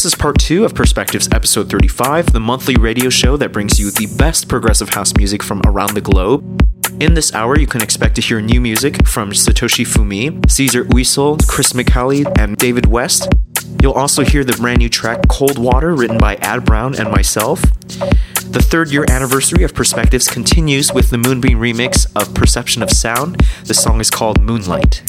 This is part two of Perspectives episode 35, the monthly radio show that brings you the best progressive house music from around the globe. In this hour, you can expect to hear new music from Satoshi Fumi, Caesar Uysel, Chris McCallie, and David West. You'll also hear the brand new track Cold Water, written by Ad Brown and myself. The third year anniversary of Perspectives continues with the Moonbeam remix of Perception of Sound. The song is called Moonlight.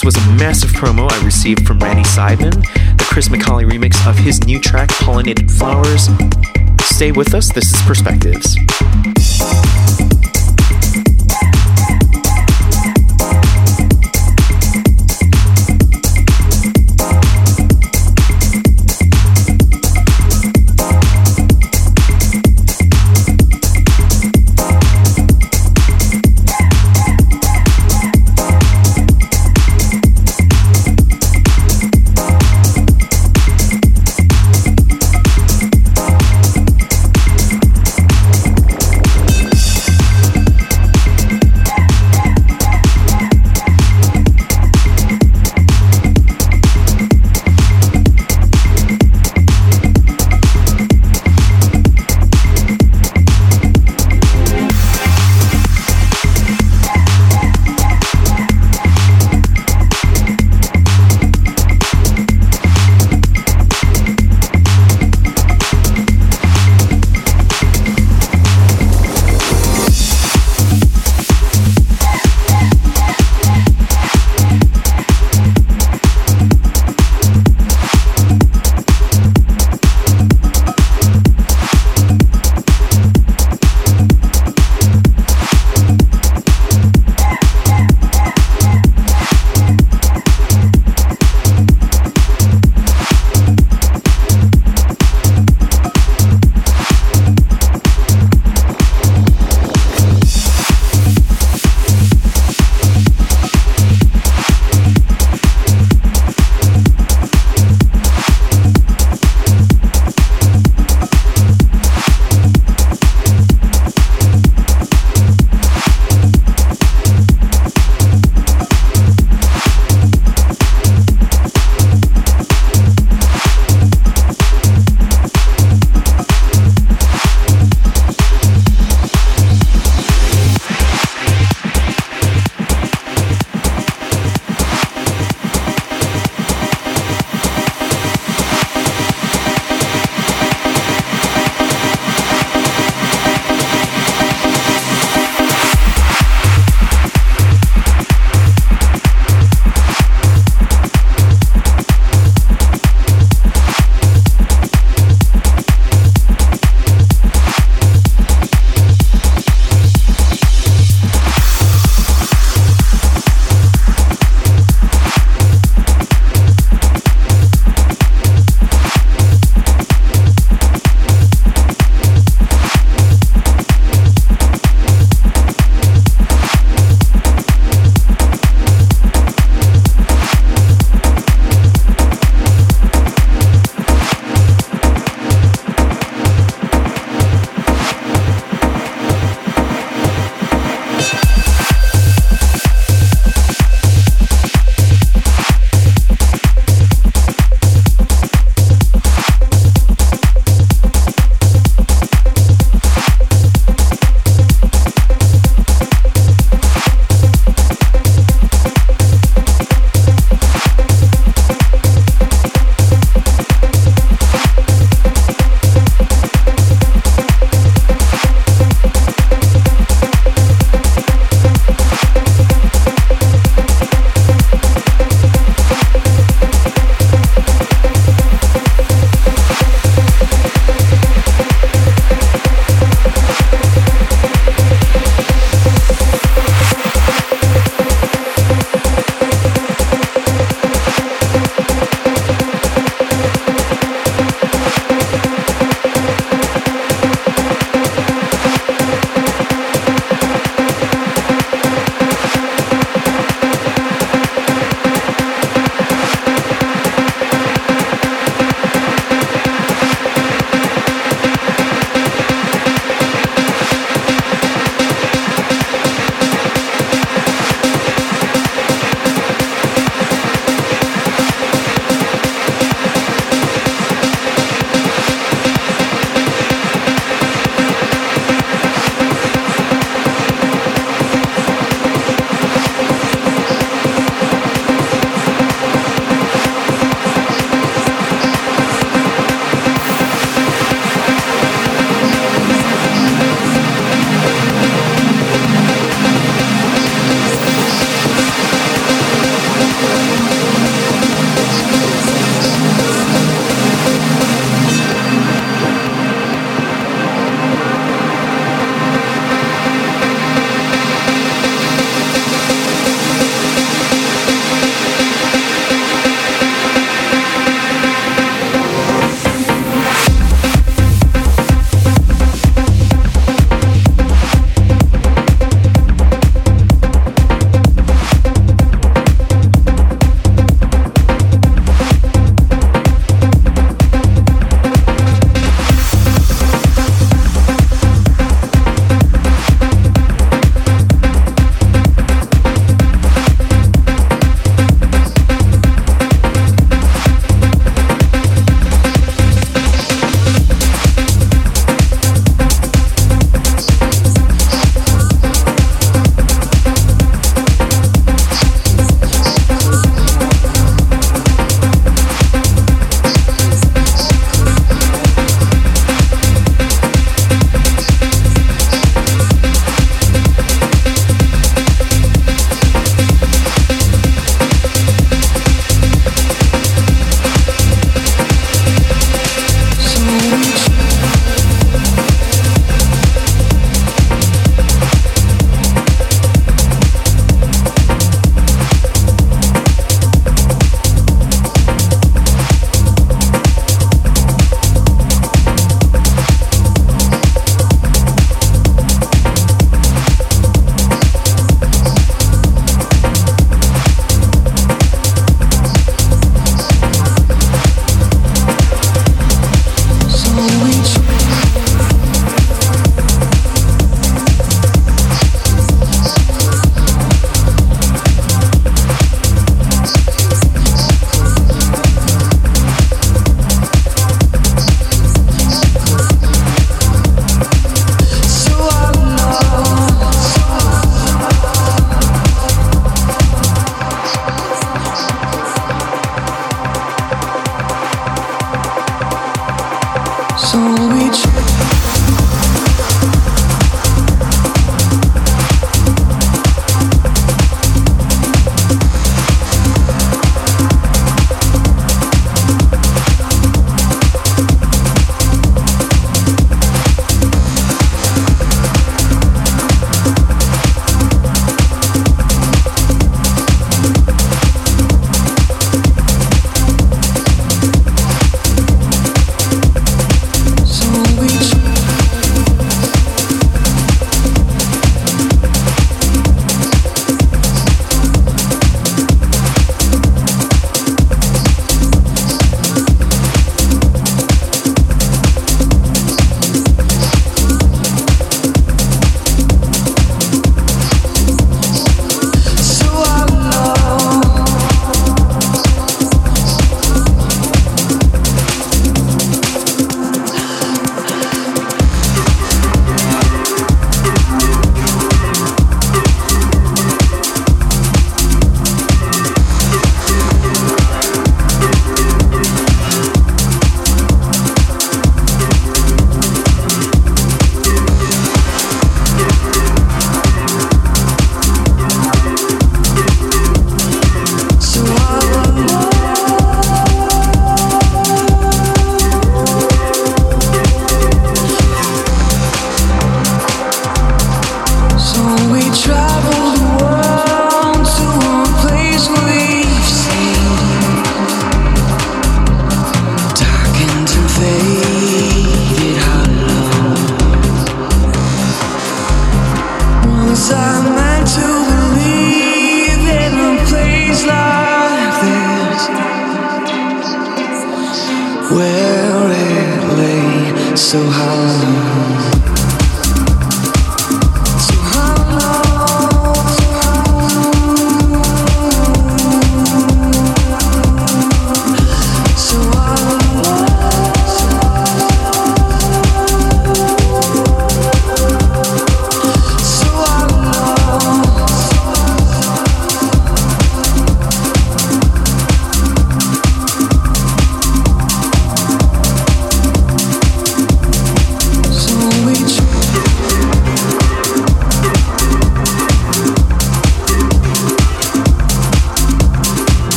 This was a massive promo I received from Randy Seidman, the Chris McCauley remix of his new track Pollinated Flowers. Stay with us, this is Perspectives.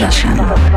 Session.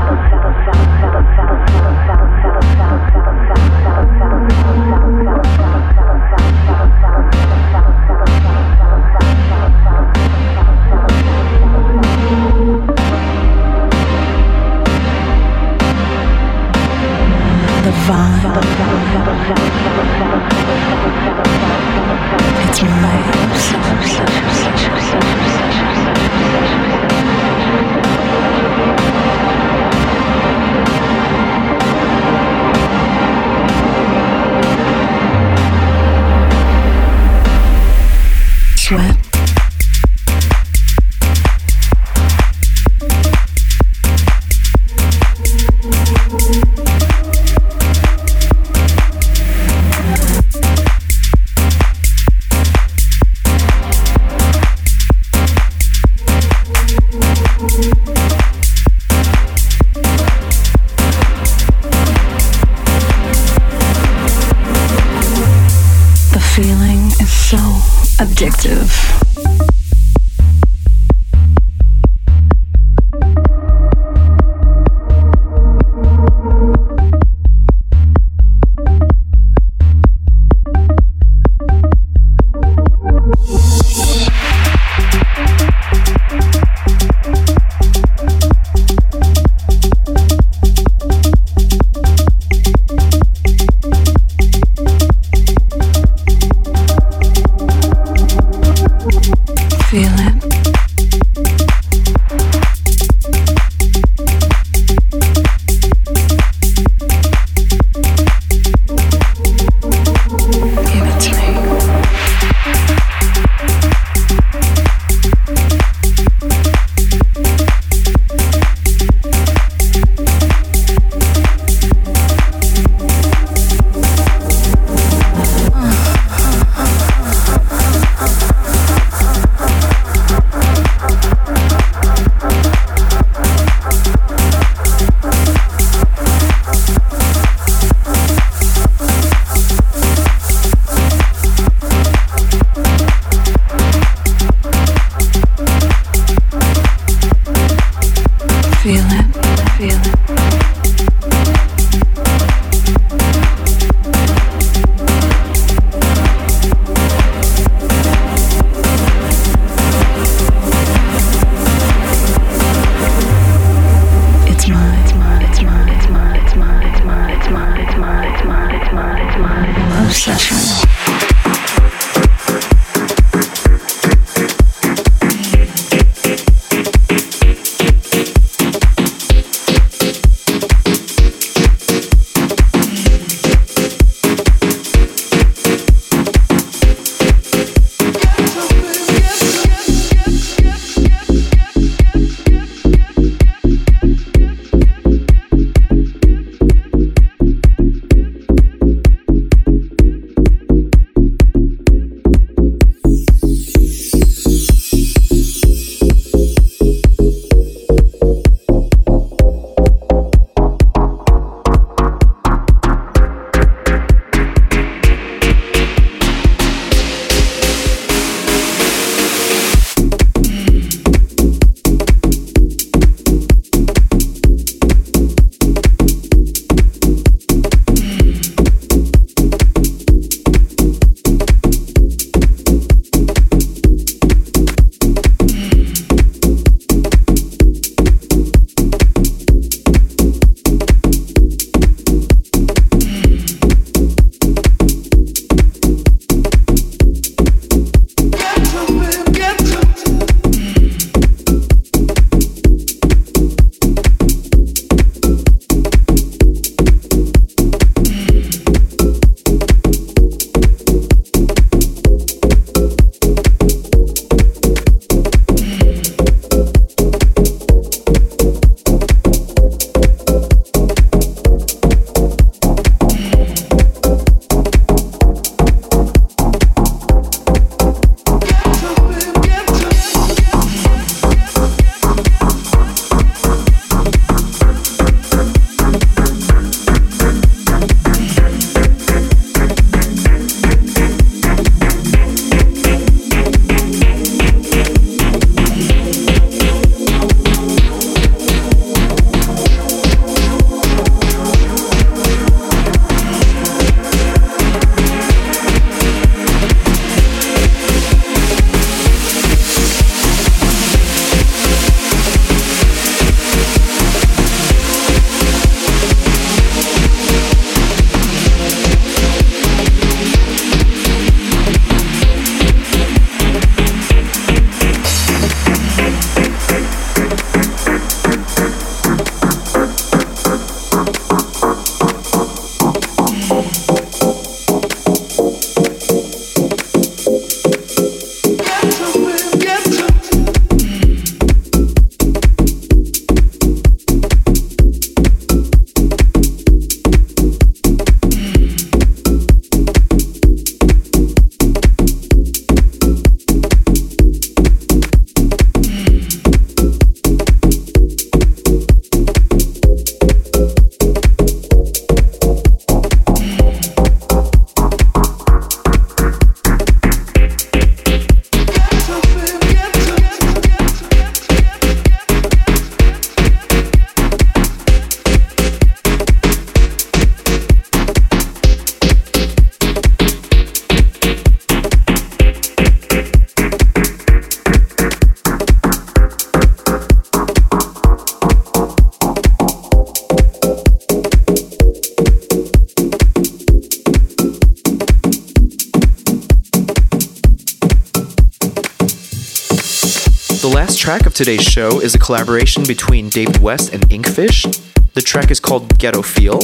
Today's show is a collaboration between David West and Inkfish. The track is called Ghetto Feel.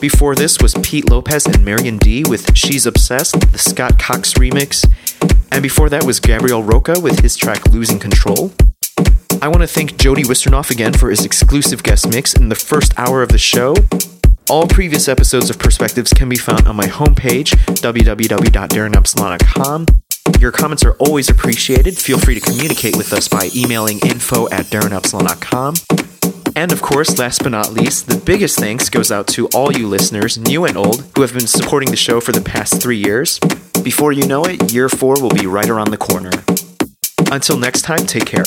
Before this was Pete Lopez and Marion D with She's Obsessed, the Scott Cox remix. And before that was Gabriel Roca with his track Losing Control. I want to thank Jody Wisternoff again for his exclusive guest mix in the first hour of the show. All previous episodes of Perspectives can be found on my homepage, www.darrenepsilon.com. Your comments are always appreciated. Feel free to communicate with us by emailing info at darrenepsilon.com. And of course, last but not least, the biggest thanks goes out to all you listeners, new and old, who have been supporting the show for the past three years. Before you know it, year four will be right around the corner. Until next time, take care.